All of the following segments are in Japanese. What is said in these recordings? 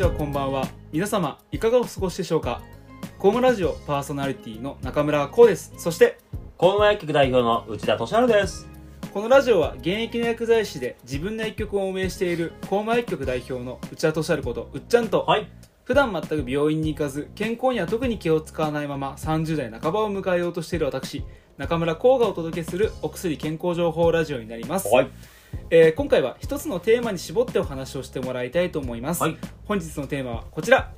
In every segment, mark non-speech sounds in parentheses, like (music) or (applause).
ちはこんばんは皆様いかがお過ごしでしょうか？コームラジオパーソナリティの中村光ですそして公務薬局代表の内田俊治です。このラジオは現役の薬剤師で自分の薬局を運営しているコーム薬局代表の内田俊治ことうっちゃんと、はい。普段全く病院に行かず健康には特に気を使わないまま30代半ばを迎えようとしている私中村光がお届けするお薬健康情報ラジオになります、はい。えー今回は一つのテーマに絞ってお話をしてもらいたいと思います、はい。本日のテーマはこちら。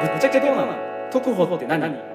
ぶっちゃけどうなの？特保って何？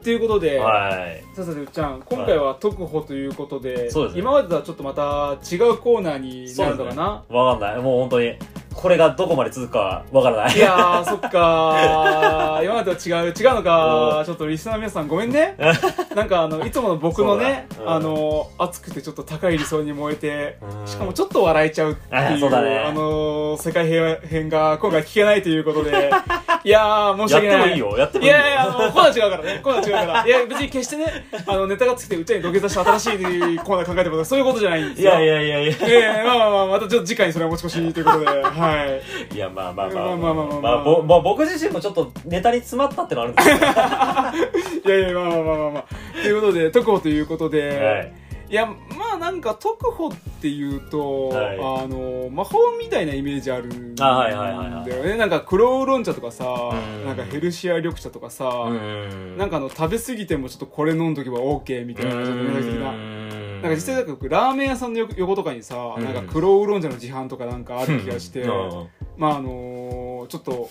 ということで、はい。さあさてうっちゃん今回は特保ということで,、そうですね。今までとはちょっとまた違うコーナーになるのかな、わかんない。もう本当に、これがどこまで続くかわからない。いやーそっかー。(laughs) 今までとは違う違うのかちょっとリスナーの皆さんごめんね。(laughs) なんかあのいつもの僕のね、そうん。あの熱くてちょっと高い理想に燃えてうん。しかもちょっと笑えちゃうっていうあね。あの世界平和編が今回聞けないということで (laughs) いやー申し訳ないやってもいいよ。やってもいいよ。いやいや、あの、コーナー違うからね。コーナー違うから。いや、別に決してね、あの、ネタがつきて、うちらに土下座して新しいコーナー考えてもらうそういうことじゃないんですよ。いやいやいやいや。いやいやまあまあまあ、またちょっと次回にそれは持ち越しということで、はい。いや、まあまあまあ。まあまあまあまあまあまあ、ぼまあ僕自身もちょっとネタに詰まったってのあるんですけど。(laughs) いやいや、まあまあまあまあまあ。ということで、特保ということで、はい。い、や、まあなんか特保っていうと、はい。あの、魔法みたいなイメージあるんだよね。なんか黒ウーロン茶とかさう、ん。なんかヘルシア緑茶とかさ、うん。なんかあの、食べ過ぎてもちょっとこれ飲んどけば OK みたいな、ちょっとメタ的な。ななんか実際なんか僕ラーメン屋さんの横横とかにさ、うん。なんか黒ウーロン茶の自販とかなんかある気がして、うん。まああのーちょっと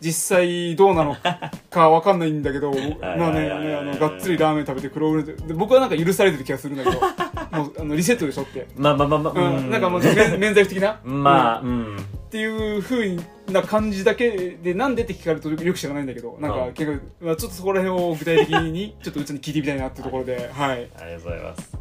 実際どうなのかわかんないんだけど、(laughs) まあね、ねあのがっつりラーメン食べて黒ウーロン茶で僕はなんか許されてる気がするんだけど、(laughs) もうあのリセットでしょって。まあまあまあまあ。うん、なんかもう免免罪符的な、(laughs) まあ、うんうん。っていうふうな感じだけでなんでって聞かれるとよく知らないんだけどなんかうん結構、まあ、ちょっとそこら辺を具体的にちょっとうちに聞いてみたいなっていうところではい、ありがとうございます。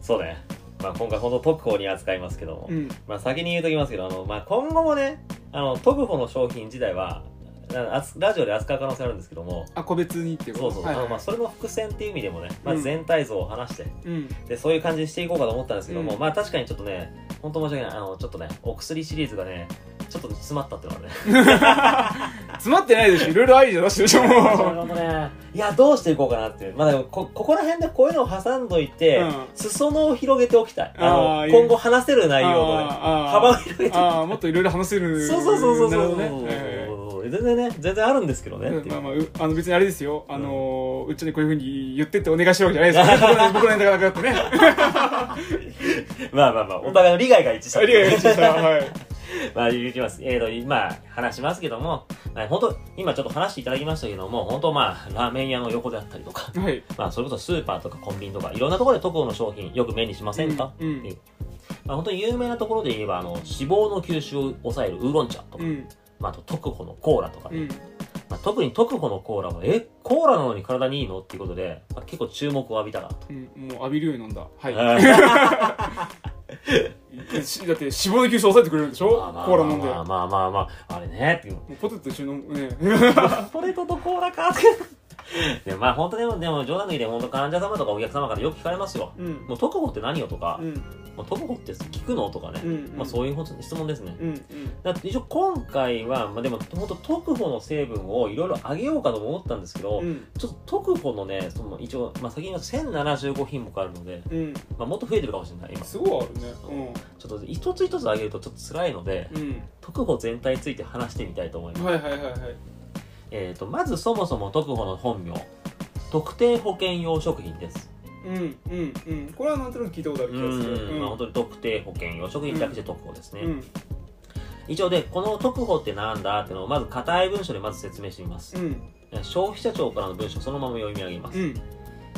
そうね。まあ今回本当特報に扱いますけども。うんまあ先に言うときますけど、あの、まあ今後もね、あの、特保の商品自体は、ラジオで扱う可能性あるんですけども、あ個別にっていうこと？そうそう、はいはい。あのまあそれの伏線っていう意味でもね、まあ、うん全体像を話して、うん。で、そういう感じにしていこうかと思ったんですけども、うん。まあ確かにちょっとね、本当申し訳ない、あの、ちょっとね、お薬シリーズがね、ちょっと詰まったっていうのはね、(laughs) 詰まってないでしょいろいろアイデア出してるでしょもうね、いや、どうしていこうかなっていう。まあでもこ、ここら辺でこういうのを挟んどいて、うん。裾野を広げておきたい。あの今後話せる内容のね、幅を広げてああもっといろいろ話せるそうそうそうそうそう。なるほどね。はいはい全然ね、全然あるんですけどね。うまあまあうあの別にあれですよ。あのーうちにこういうふうに言ってってお願いしてるわけじゃないですよ。(laughs) 僕のネタがなくなってね。まあまあまあ、お互いの利害が一致した。ありがとうございましたはい。(laughs) まあ、いきます。えーと、まあ、話しますけども、まあ、本当今ちょっと話していただきましたけども、本当まあ、ラーメン屋の横であったりとか、はい。まあ、それこそスーパーとかコンビニとか、いろんなところで特保の商品、よく目にしませんか、うんうん。っていう。まあ、本当に有名なところで言えば、あの、脂肪の吸収を抑えるウーロン茶とか、うんまあ、あと特保のコーラとかね、うん。まあ、特に特保のコーラは、え、コーラなのに体にいいの？っていうことで、まあ、結構注目を浴びたな。と。うんもう浴びるように飲んだ。はい。(laughs) だって脂肪の吸収抑えてくれるんでしょ？まあまあコーラ飲んで。まあまあまあ。まあ、あれね、っていうポテトと一緒に飲むね。ポテトとコーラか (laughs) でまあ本当でもでも冗談抜きで本当患者様とかお客様からよく聞かれますよ。うん。もう特保って何よとか、うん。もう特保って聞くのとかね、うんまあそういう質問ですね。うんうん。だって一応今回は、まあでも本当特保の成分をいろいろ上げようかとも思ったんですけど、うん。ちょっと特保のね、その一応、まあ先に言うと1075品目あるので、うん。まあもっと増えてるかもしれない、今。すごいあるね。ちょっと一つ一つ上げるとちょっと辛いので、うん。うん特保全体について話してみたいと思います。はいはいはいはいえー、とまずそもそも特保の本名。特定保険用食品です。うんうんうん。これはなんとなく聞いたことある気がする。うんまあ、本当に特定保険用食品略して特保ですね、うん。一応でこの特保ってなんだっていうのをまず硬い文書でまず説明してみます、うん。消費者庁からの文書そのまま読み上げます、うん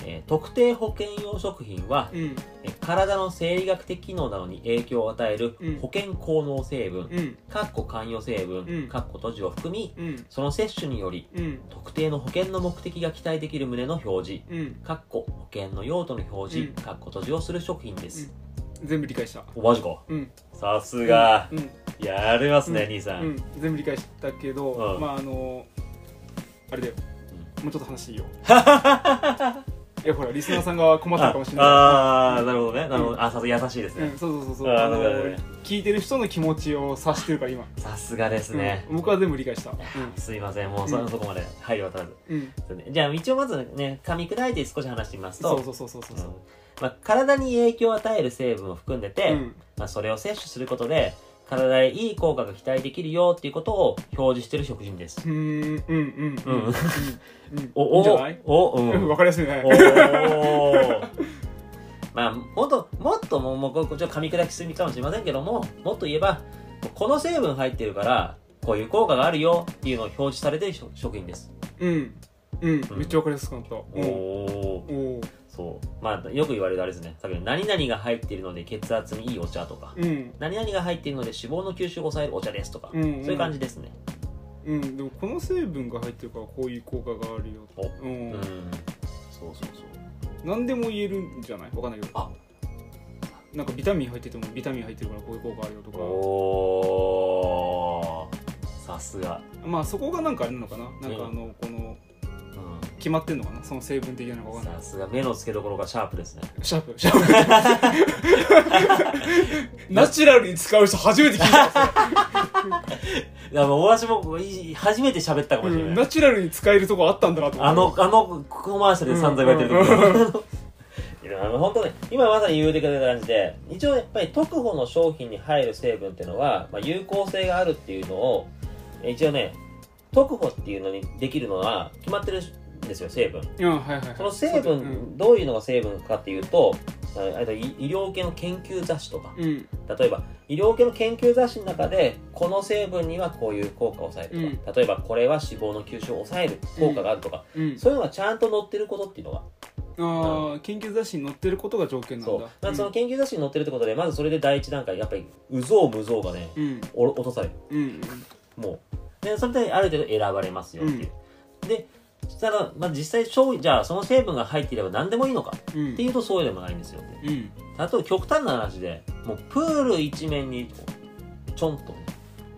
えー特定保険用食品は、うん。えー体の生理学的機能などに影響を与えるうん。保険効能成分、うん。かっこ関与成分、うん。かっこ閉じを含みうん。その摂取によりうん。特定の保険の目的が期待できる旨の表示うん。かっこ保険の用途の表示、うん。かっこ閉じをする食品です、全部理解した。おマジか。うん。さすが、うん。やりますね、うん。兄さん、うん。全部理解したけどうん。まああのあれだよ。もうちょっと話いいよ (laughs) いやほらリスナーさんが困ってるかもしれない。ああーなるほどね。なるほど、あさすが優しいですね。うん、そうそうそうそう。あの聞いてる人の気持ちを察してるから今、さすがですね、うん僕は全部理解した。すいませんもうそ,、うん。そこまで配慮は足らず。じゃあ一応まずね噛み砕いて少し話してみますと。そうそうそうそうそうまあ、体に影響を与える成分を含んでて、うん。まあ、それを摂取することで体へいい効果が期待できるよっていうことを表示してる食品です。うーんうんうん。うん。うん。うんおいいんじゃない？おうん。う (laughs) んわかりやすいね。おー。まあ本当もっともうもうこれちょっと噛み砕きすぎかもしれませんけどももっと言えばこの成分入ってるからこういう効果があるよっていうのを表示されてる食食品です。うん。うん。めっちゃわかりやすくなった。おうん。おおーそう。まあよく言われるあれですね。さっきの何々が入っているので血圧にいいお茶とか。うん。何々が入っているので脂肪の吸収を抑えるお茶ですとか、うん。うんそういう感じですね。うん。でもこの成分が入ってるからこういう効果があるよお。うん。うん、そうそうそう。何でも言えるんじゃない？わかんないけど。あ。なんかビタミン入っててもビタミン入ってるからこういう効果あるよとか。おー。さすが。まあそこがなんかあれなのかな？なんかうあのこのうん決まってんのかな？その成分的なのかわかんない。さすが目の付けどころがシャープですね。シャープ。シャープ。(laughs) ナチュラルに使う人初めて聞いたそいやもう私もい初めて喋ったかもしれうんれない。ナチュラルに使えるとこあったんだなとあの、あのコマーシャルで散々言われてる時 (laughs) いやあの本当ね、今まさに言うてくれた感じで、一応やっぱり特保の商品に入る成分っていうのは、まあ、有効性があるっていうのを、え一応ね、特保っていうのにできるのは決まってるんですよ、成分。うんはいはいはい。その成そうだよ分、どういうのが成分かっていうと、あ医医療系の研究雑誌とか、うん。うん例えば医療系の研究雑誌の中でこの成分にはこういう効果を抑えるとか、例えばこれは脂肪の吸収を抑える効果があるとか、うん。そういうのがちゃんと載ってることっていうのが。ああ研究雑誌に載ってることが条件なんだ。そう。だその研究雑誌に載ってるってことでまずそれで第一段階やっぱり有象無象がねうん。お落とされる。うんもう。でそれである程度選ばれますよっていう、でそしたら、まあ、実際商品じゃあその成分が入っていれば何でもいいのか。うん。っていうとそうでもないんですよってうん。例えば極端な話でもうプール一面にちょんと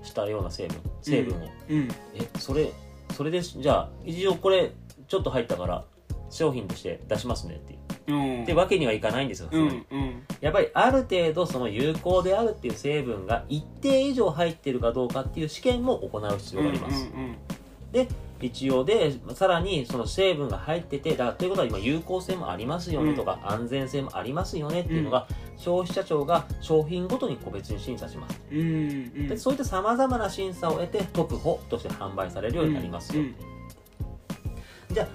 したような成分成分を、うん。えそれそれでじゃあ一応これちょっと入ったから商品として出しますねっていう。うん。ってわけにはいかないんですよ、うんうん。やっぱりある程度その有効であるっていう成分が一定以上入ってるかどうかっていう試験も行う必要があります、うんうん。で一応でさらにその成分が入っててだということは今有効性もありますよねとか、安全性もありますよねっていうのが、消費者庁が商品ごとに個別に審査します、うんうんでそういったさまざまな審査を得て特保として販売されるようになりますよ、うん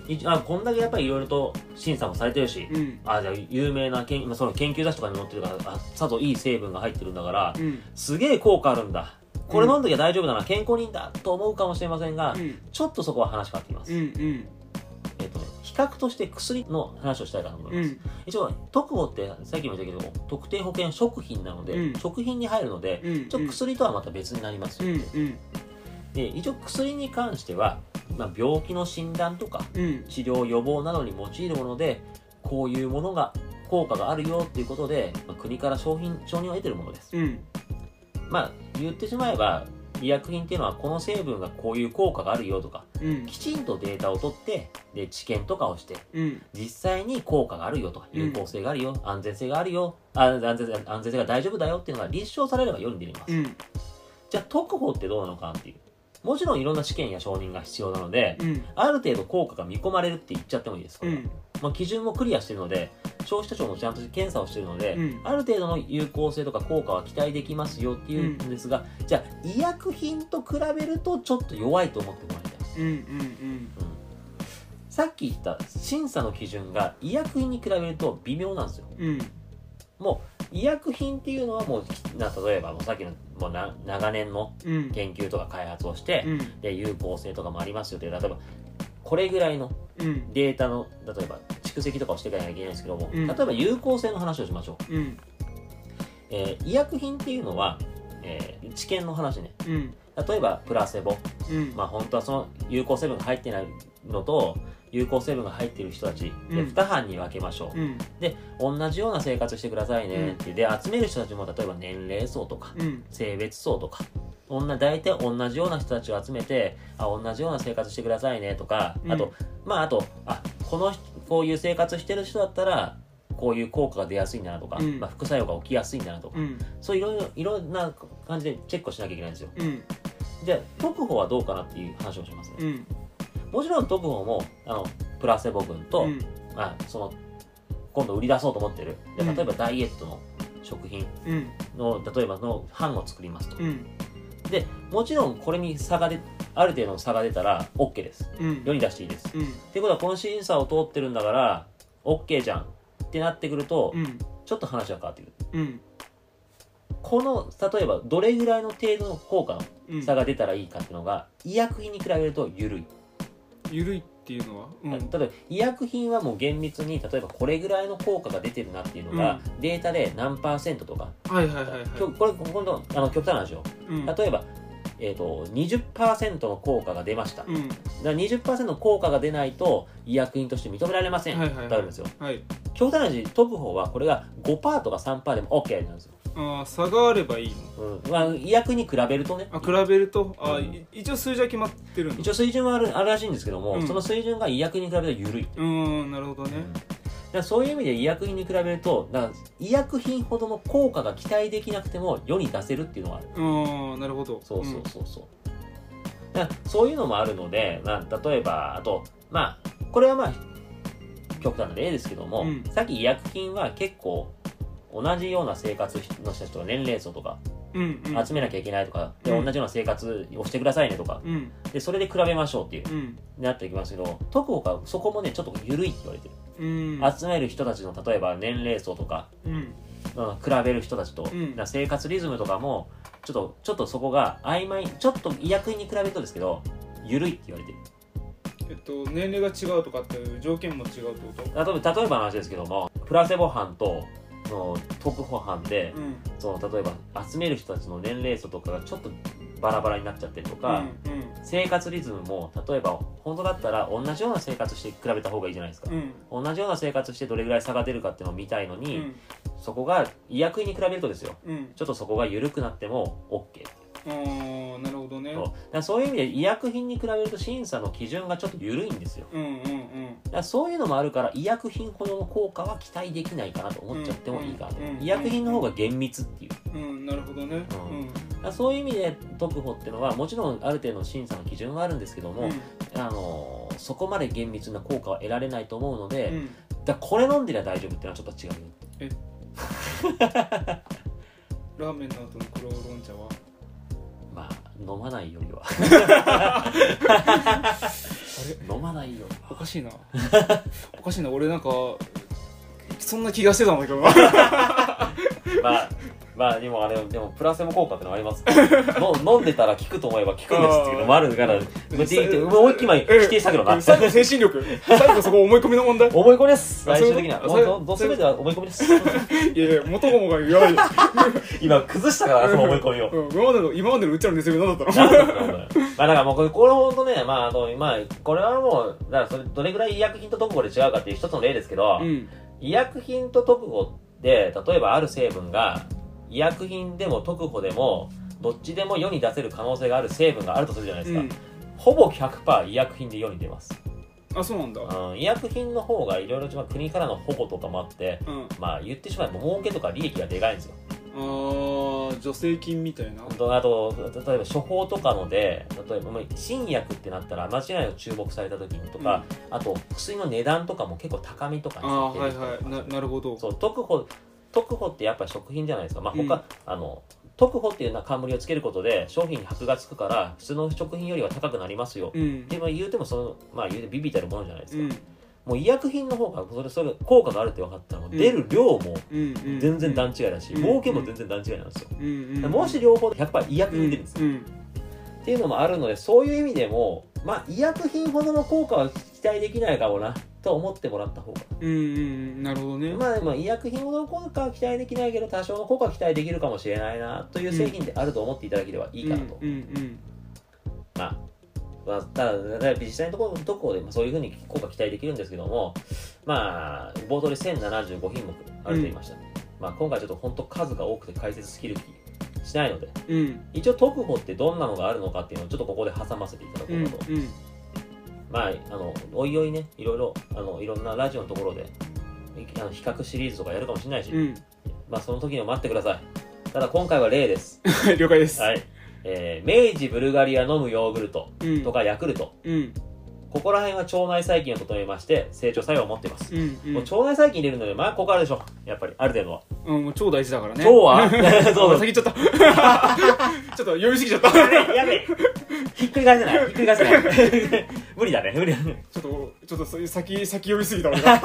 じゃあこんだけやっぱりいろいろと審査もされてるし、うん。あじゃあ有名な研まあその研究雑誌とかに載ってるからあさぞいい成分が入ってるんだから、うん。すげえ効果あるんだこれ飲んどきゃ大丈夫だな、健康にいいんだと思うかもしれませんが、うん。ちょっとそこは話変わってきます、うんうん。えっ、とね比較として薬の話をしたいかと思います、うん。一応特保ってさっきも言ったけど特定保険食品なので、うん。食品に入るので、うんちょっと薬とはまた別になります。よ、うんうん。で一応薬に関しては、まあ、病気の診断とかうん。治療予防などに用いるものでこういうものが効果があるよっていうことで、まあ国から商品承認を得てるものです。うん。まあ言ってしまえば医薬品っていうのはこの成分がこういう効果があるよとかうん。きちんとデータを取ってで治験とかをしてうん。実際に効果があるよとか有効性があるよ、安全性があるよあ安全性安全性が大丈夫だよっていうのが立証されれば世に出れます、うん。じゃあ特保ってどうなのかっていう。もちろんいろんな試験や承認が必要なので、うん。ある程度効果が見込まれるって言っちゃってもいいですこれまあ、基準もクリアしてるので消費者庁もちゃんと検査をしてるので、うん。ある程度の有効性とか効果は期待できますよっていうんですが、じゃあ医薬品と比べるとちょっと弱いと思ってもらいたい、うんうん。うん。さっき言った審査の基準が医薬品に比べると微妙なんですよ。うん。もう医薬品っていうのはもうな例えばもうさっきのもうな長年のうん。研究とか開発をして、うん。で有効性とかもありますよって例えばこれぐらいのうん。データの例えば蓄積とかをしていかなきゃいけないんですけども、うん。例えば有効性の話をしましょう、うん。えー医薬品っていうのは、えー治験の話ね。うん。例えばプラセボ。うん。まあ本当はその有効成分が入ってないのと有効成分が入っている人たちでうん。2班に分けましょう、うん。で同じような生活してくださいねっていうで集める人たちも例えば年齢層とかうん。性別層とか女大体同じような人たちを集めてあ同じような生活してくださいねとか、うん。あとまああとあこの人こういう生活してる人だったらこういう効果が出やすいんだなとか、うん。まあ、副作用が起きやすいんだなとか、うん。そういろいろいろんな感じでチェックをしなきゃいけないんですよ。うん。じゃあ特保はどうかなっていう話をしますね、うん。もちろん特保もあのプラセボ群と、うん。まあ、その今度売り出そうと思ってる。例えばダイエットの食品うん。の例えばの版を作りますと。うんでもちろんこれに差が出ある程度の差が出たら OK です。うん。世に出していいです。うん。っていうことはこの審査を通ってるんだから OK じゃん。ってなってくると、うん。ちょっと話が変わってくる。うん。この例えばどれぐらいの程度の効果うん。の差が出たらいいかっていうのが医薬品に比べると緩い、ゆるいっていうのは？うん。例えば医薬品はもう厳密に例えばこれぐらいの効果が出てるなっていうのが、データで何パーセントとか、はいはいはいはい。これ今度あの極端な話よ。うん。例えば、えー、と20%の効果が出ました、うん。だから20%の効果が出ないと医薬品として認められません、はいはいはいってあるんですよ。はい。極端な話特報はこれが5%とか3%でも OK なんですよ、あー差があればいいの。うん。まあ、医薬に比べるとね。あ比べると？あうん。い一応数字は決まってるの？一応水準はあるあるらしいんですけども、うん。その水準が医薬に比べると緩い、うーんなるほどね。そういう意味で医薬品に比べるとだから医薬品ほどの効果が期待できなくても世に出せるっていうのがある。うーんなるほど。そうそうそうそう、だからそういうのもあるので、まあ、例えばあとまあこれはまあ極端な例ですけども、うん。さっき医薬品は結構同じような生活の人たちとか年齢層とかうんうん。集めなきゃいけないとか、でうん。同じような生活をしてくださいねとかうん。でそれで比べましょうっていううん。なっていきますけど特保がそこもねちょっと緩いって言われてる、うん。集める人たちの例えば年齢層とか、比べる人たちと、生活リズムとかもちょっとちょっとそこが曖昧ちょっと医薬品に比べるとですけど緩いって言われてる。えっと年齢が違うとかっていう条件も違うってこと？例えば例えばの話ですけどもプラセボ班とその特保班で、うん。その例えば集める人たちの年齢層とかがちょっとバラバラになっちゃってるとか、うん生活リズムも例えば本当だったら同じような生活して比べた方がいいじゃないですか。う、ん。同じような生活してどれぐらい差が出るかっていうのを見たいのうに、ん。そこが医薬品に比べるとですよ。うん。ちょっとそこが緩くなっても OK あーなるほどね。そう。だからそういう意味で医薬品に比べると審査の基準がちょっと緩いんですよ。うんうんうん。だからそういうのもあるから医薬品ほどの効果は期待できないかなと思っちゃってもいいかなと、う。んうん医薬品の方が厳密っていう。うんなるほどね。だからそういう意味で特保っていうのはもちろんある程度の審査の基準があるんですけども、うん。あのそこまで厳密な効果は得られないと思うので、うん。だからこれ飲んでりゃ大丈夫っていうのはちょっと違うラーメンの後の黒ウーロン茶はまあ飲まないよりは。あれ？飲まないよりは。おかしいな。おかしいな。俺なんかそんな気がしてたんだけどな。(laughs) まあまあでもあれでもプラセボ効果ってのあります (laughs) の飲んでたら効くと思えば効くんですっていうのもあるから無事に思いっきり前否定したけどな。最後精神力。(laughs) 最後そこ思い込みの問題？思い込みです。あ最終的には。そういうもうどど全ては思い込みです。(laughs) いやいや元もが言わないよ今崩したからその思い込みを。うん今までの今までのうちらのネズミ何だったなのまあだからもうこれほんとねまああのまあこれはもうだからそれどれぐらい医薬品と特保で違うかっていう一つの例ですけど、うん。医薬品と特保で例えばある成分が医薬品でも特保でもどっちでも世に出せる可能性がある成分があるとするじゃないですか、うん。ほぼ100%医薬品で世に出ます、あそうなんだ。うん、医薬品の方がいろいろ国からの保護とかもあってうん。まあ言ってしまえば儲けとか利益がでかいんですよ。あー助成金みたいな。あと例えば処方とかので例えばまあ新薬ってなったら間違いなく注目された時にとか、あと薬の値段とかも結構高みとかにあはいはい。ななるほど。そう特保特保ってやっぱり食品じゃないですか。まあ他、うん。あの特保っていうな冠をつけることで商品に箔がつくから普通の食品よりは高くなりますよ、うん。でまあ言うてもそのまあ言うてビビたるものじゃないですか、うん。もう医薬品の方がそれそれ効果があるって分かったら出る量も全然段違いだし、うん儲けも全然段違いなんですよ、うんうんもし両方で100%医薬品で出るんですよ、うん。っていうのもあるのでそういう意味でもまあ医薬品ほどの効果は期待できないかもなと思ってもらった方が。うんうんなるほどね。まあでも医薬品ほどの効果は期待できないけど多少の効果は期待できるかもしれないなという製品であると思っていただければいいかなと、うんうんまあまあ、ただ実際のところどこでまあそういうふうに効果期待できるんですけどもまあ冒頭で1075品目あると言いました、まあ、今回ちょっと本当数が多くて解説しきる気しないのでうん。一応特保ってどんなのがあるのかっていうのをちょっとここで挟ませていただこううんかと、うんまああのおいおいねいろいろあのいろんなラジオのところでいあの比較シリーズとかやるかもしれないし、うん。まあその時を待ってください。ただ今回は例です。(laughs) 了解です。はい、えー明治ブルガリア飲むヨーグルトうん。とかヤクルト、うん。ここら辺は腸内細菌を整えまして成長作用を持っています、うんうん。もう腸内細菌入れるのでまあここあるでしょやっぱりある程度は。うんもう超大事だからね。腸は？(laughs) そうそう。先言っちゃった。(laughs) ちょっと読みすぎちゃった。やべえやべえ。ひっくり返せない。ひっくり返せない無理だね。無理だね。ちょっとちょっとそういう先先読みすぎた俺が。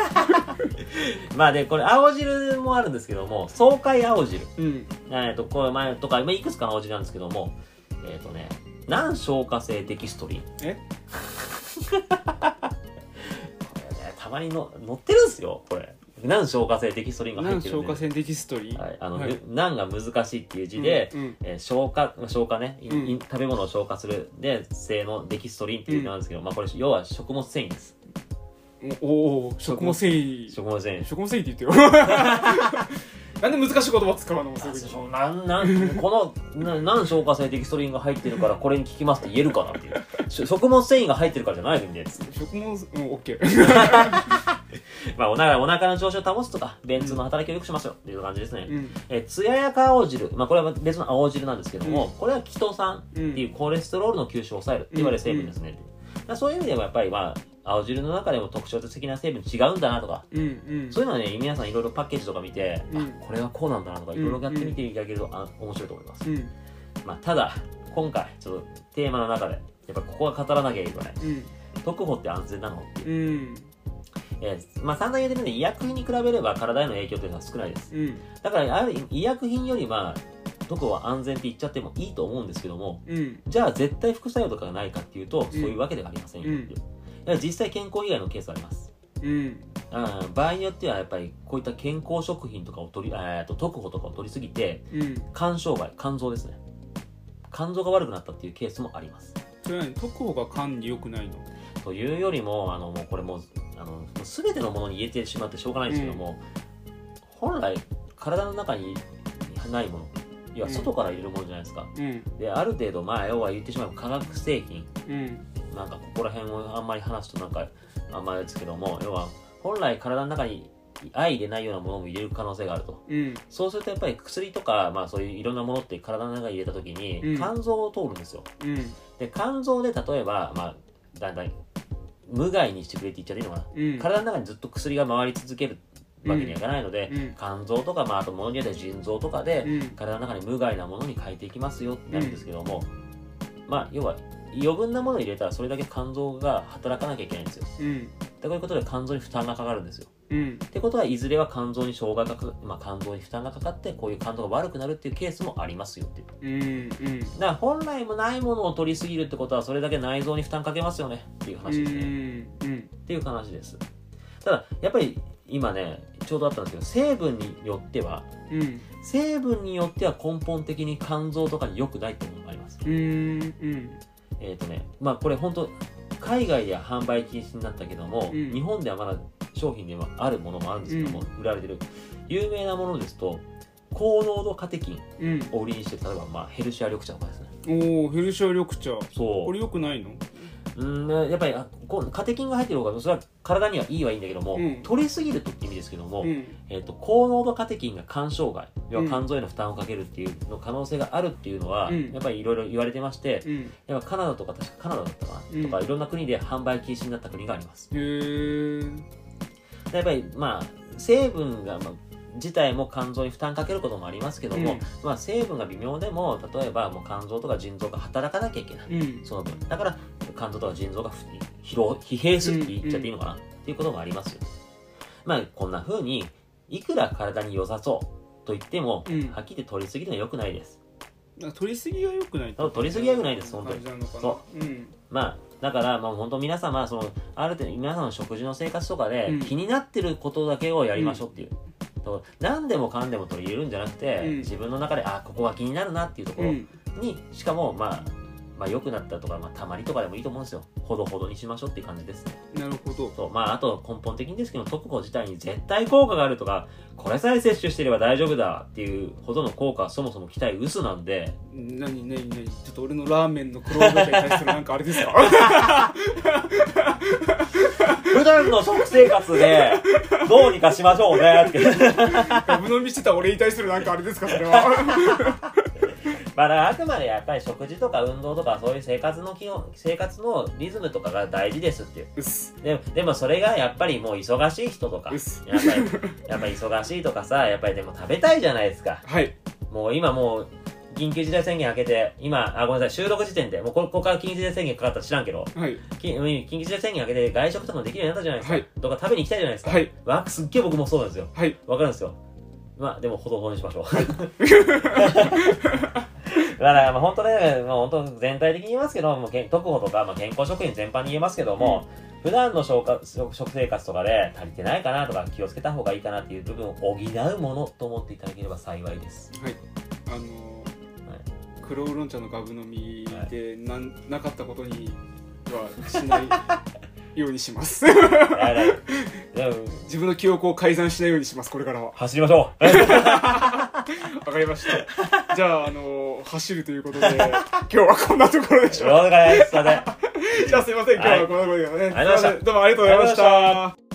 (laughs) まあでこれ青汁もあるんですけども爽快青汁。うん。えー、とこれ前とか、まあ、いくつかの青汁なんですけどもえっ、とね難消化性デキストリン。え？(laughs) これねたまにの乗ってるんですよこれ難消化性デキストリンが入何ってるんで消化腺デキストリーはい、あの、はい。難が難しいっていう字で、うんうん。えー消化消化ね、いうん。い食べ物を消化するで性のデキストリンっていうのなんですけど、まあこれ要は食物繊維です。おおー食物繊維。食物繊維。食物繊維って言ってよ。(laughs) なんで難しい言葉使うの？すぐにそうなんなんこのな難消化性デキストリンが入ってるからこれに効きますって言えるかなっていう。し食物繊維が入ってるからじゃないんで食物うんオッケー (laughs) (laughs) まあお腹お腹の調子を保つとか便通の働きを良くしますよっていう感じですね、うん。えー、つややか青汁、まあ、これは別の青汁なんですけども、うん。これはキト酸っていうコレステロールの吸収を抑えるって言われる成分ですね、だからそういう意味でもやっぱりまあ青汁の中でも特徴的な成分違うんだなとか、うんうん。そういうのはね皆さんいろいろパッケージとか見て、うんあこれはこうなんだなとかいろいろやってみていただけると、あ面白いと思います、うん。まあ、ただ今回ちょっとテーマの中でやっぱここは語らなきゃいけない。うん。特保って安全なのっていう、うんえーまあ散々言ってるんで医薬品に比べれば体への影響というのは少ないです。うん。だからある医薬品よりまあ特保は安全って言っちゃってもいいと思うんですけどもうん。じゃあ絶対副作用とかがないかっていうと、そういうわけではありませんよう、だから実際健康以外のケースはあります。うん。あー場合によってはやっぱりこういった健康食品とかを取り、えー、と特保とかを取りすぎてうん。肝障害肝臓ですね。肝臓が悪くなったっていうケースもあります。それは何？特保が肝に良くないの？というよりもあのもうこれもうあの全てのものに言えてしまってしょうがないんですけども、本来体の中にないものいやうん。外から入れるものじゃないですか、うん。である程度まあ要は言ってしまえば化学製品。うん。なんかここら辺をあんまり話すとなんかあんまりですけども要は本来体の中に相入れないようなものも入れる可能性があると。うん。そうするとやっぱり薬とか、まあ、そういういろんなものって体の中に入れた時にうん。肝臓を通るんですよ、うん。で肝臓で例えば、まあ、だんだん無害にしてくれって言っちゃっていいのかな、うん。体の中にずっと薬が回り続けるわけにはいかないので、うん。肝臓とか、まあ、あと物によっては腎臓とかで、うん。体の中に無害なものに変えていきますよってなるんですけども、まあ要は余分なものを入れたらそれだけ肝臓が働かなきゃいけないんですよ。うん。でこういうことで肝臓に負担がかかるんですようん。ってことはいずれは肝臓に障害がかか、まあ、肝臓に負担がかかってこういう肝臓が悪くなるっていうケースもありますよっていう。うんうん。だから本来もないものを取りすぎるってことはそれだけ内臓に負担かけますよねっていう話ですね、うんっていう話です。ただやっぱり今ねちょうどあったんですけど成分によってはうん。成分によっては根本的に肝臓とかに良くないっていうものがあります。うんうん。えっ、とねまあこれ本当海外では販売禁止になったけども、うん。日本ではまだ商品ではあるものもあるんですけども、売られてる有名なものですと高濃度カテキンうん。を売りにして例えばまあヘルシア緑茶とかですね。おおヘルシア緑茶。そう。これ良くないの？うんやっぱりあこうカテキンが入ってる方がそれは体にはいいはいいんだけども、うん。取りすぎるとって意味ですけども、うん。えー、と高濃度カテキンが肝障害要は肝臓への負担をかけるっていうの可能性があるっていうのは、うん。やっぱりいろいろ言われてまして、うん。やっぱカナダとか確かカナダだったかな、うん。とかいろんな国で販売禁止になった国があります。へえでやっぱりまあ成分が、まあ、自体も肝臓に負担かけることもありますけども、うん。まあ、成分が微妙でも例えばもう肝臓とか腎臓が働かなきゃいけない、うん。その分だから肝臓とか腎臓がふ疲労疲弊するって言っちゃっていいのかな、っていうこともありますよ。まあこんな風にいくら体に良さそうと言っても、うん。はっきり取りすぎるのは良くないです。取りすぎは良くない取りすぎは良くないです本当に。そう。うん。まあだからまあ本当皆様そのある程度皆さんの食事の生活とかでうん。気になってることだけをやりましょうっていう、と何でもかんでも取り入れるんじゃなくて、うん。自分の中であここが気になるなっていうところうん。に、しかもまあまあ良くなったとか、まあ、たまりとかでもいいと思うんですよ。ほどほどにしましょうっていう感じですね。なるほど。そう。まああと根本的にですけど特保自体に絶対効果があるとかこれさえ摂取してれば大丈夫だっていうほどの効果はそもそも期待薄なんで。何何何？ちょっと俺のラーメンの黒豚に対するなんかあれですか？段の食生活でどうにかしましょうねって。ガブ飲みしてた俺に対するなんかあれですかそれはまあだからあくまでやっぱり食事とか運動とかそういう生活の基本生活のリズムとかが大事ですっていう。うっす。ででもそれがやっぱりもう忙しい人とか。やっぱりやっぱり忙しいとかさやっぱりでも食べたいじゃないですか。はい。もう今もう緊急事態宣言明けて今あごめんなさい収録時点でもうこここから緊急事態宣言かかったら知らんけど。はい。き緊急事態宣言明けて外食とかもできるようになったじゃないですか、はい。とか食べに行きたいじゃないですか、はい。わすっげえ僕もそうなんですよ。はい。わかるんですよ。まあでもほどほどにしましょう (laughs) (laughs) だからまあ本当ね、まあ、本当全体的に言いますけどもうけん特保とか、まあ、健康食品全般に言えますけども、普段の消化食食生活とかで足りてないかなとか気をつけた方がいいかなっていう部分を補うものと思っていただければ幸いです。あのー黒ウーロン茶のガブ飲みでなんなかったことにはしないようにします。(laughs) 自分の記憶を改ざんしないようにしますこれからは。走りましょうわかりました。じゃああのー走るということで (laughs) 今日はこんなところでしょう。(laughs) じゃあすいません今日はこんなところでね、ありがとうございどうもありがとうございました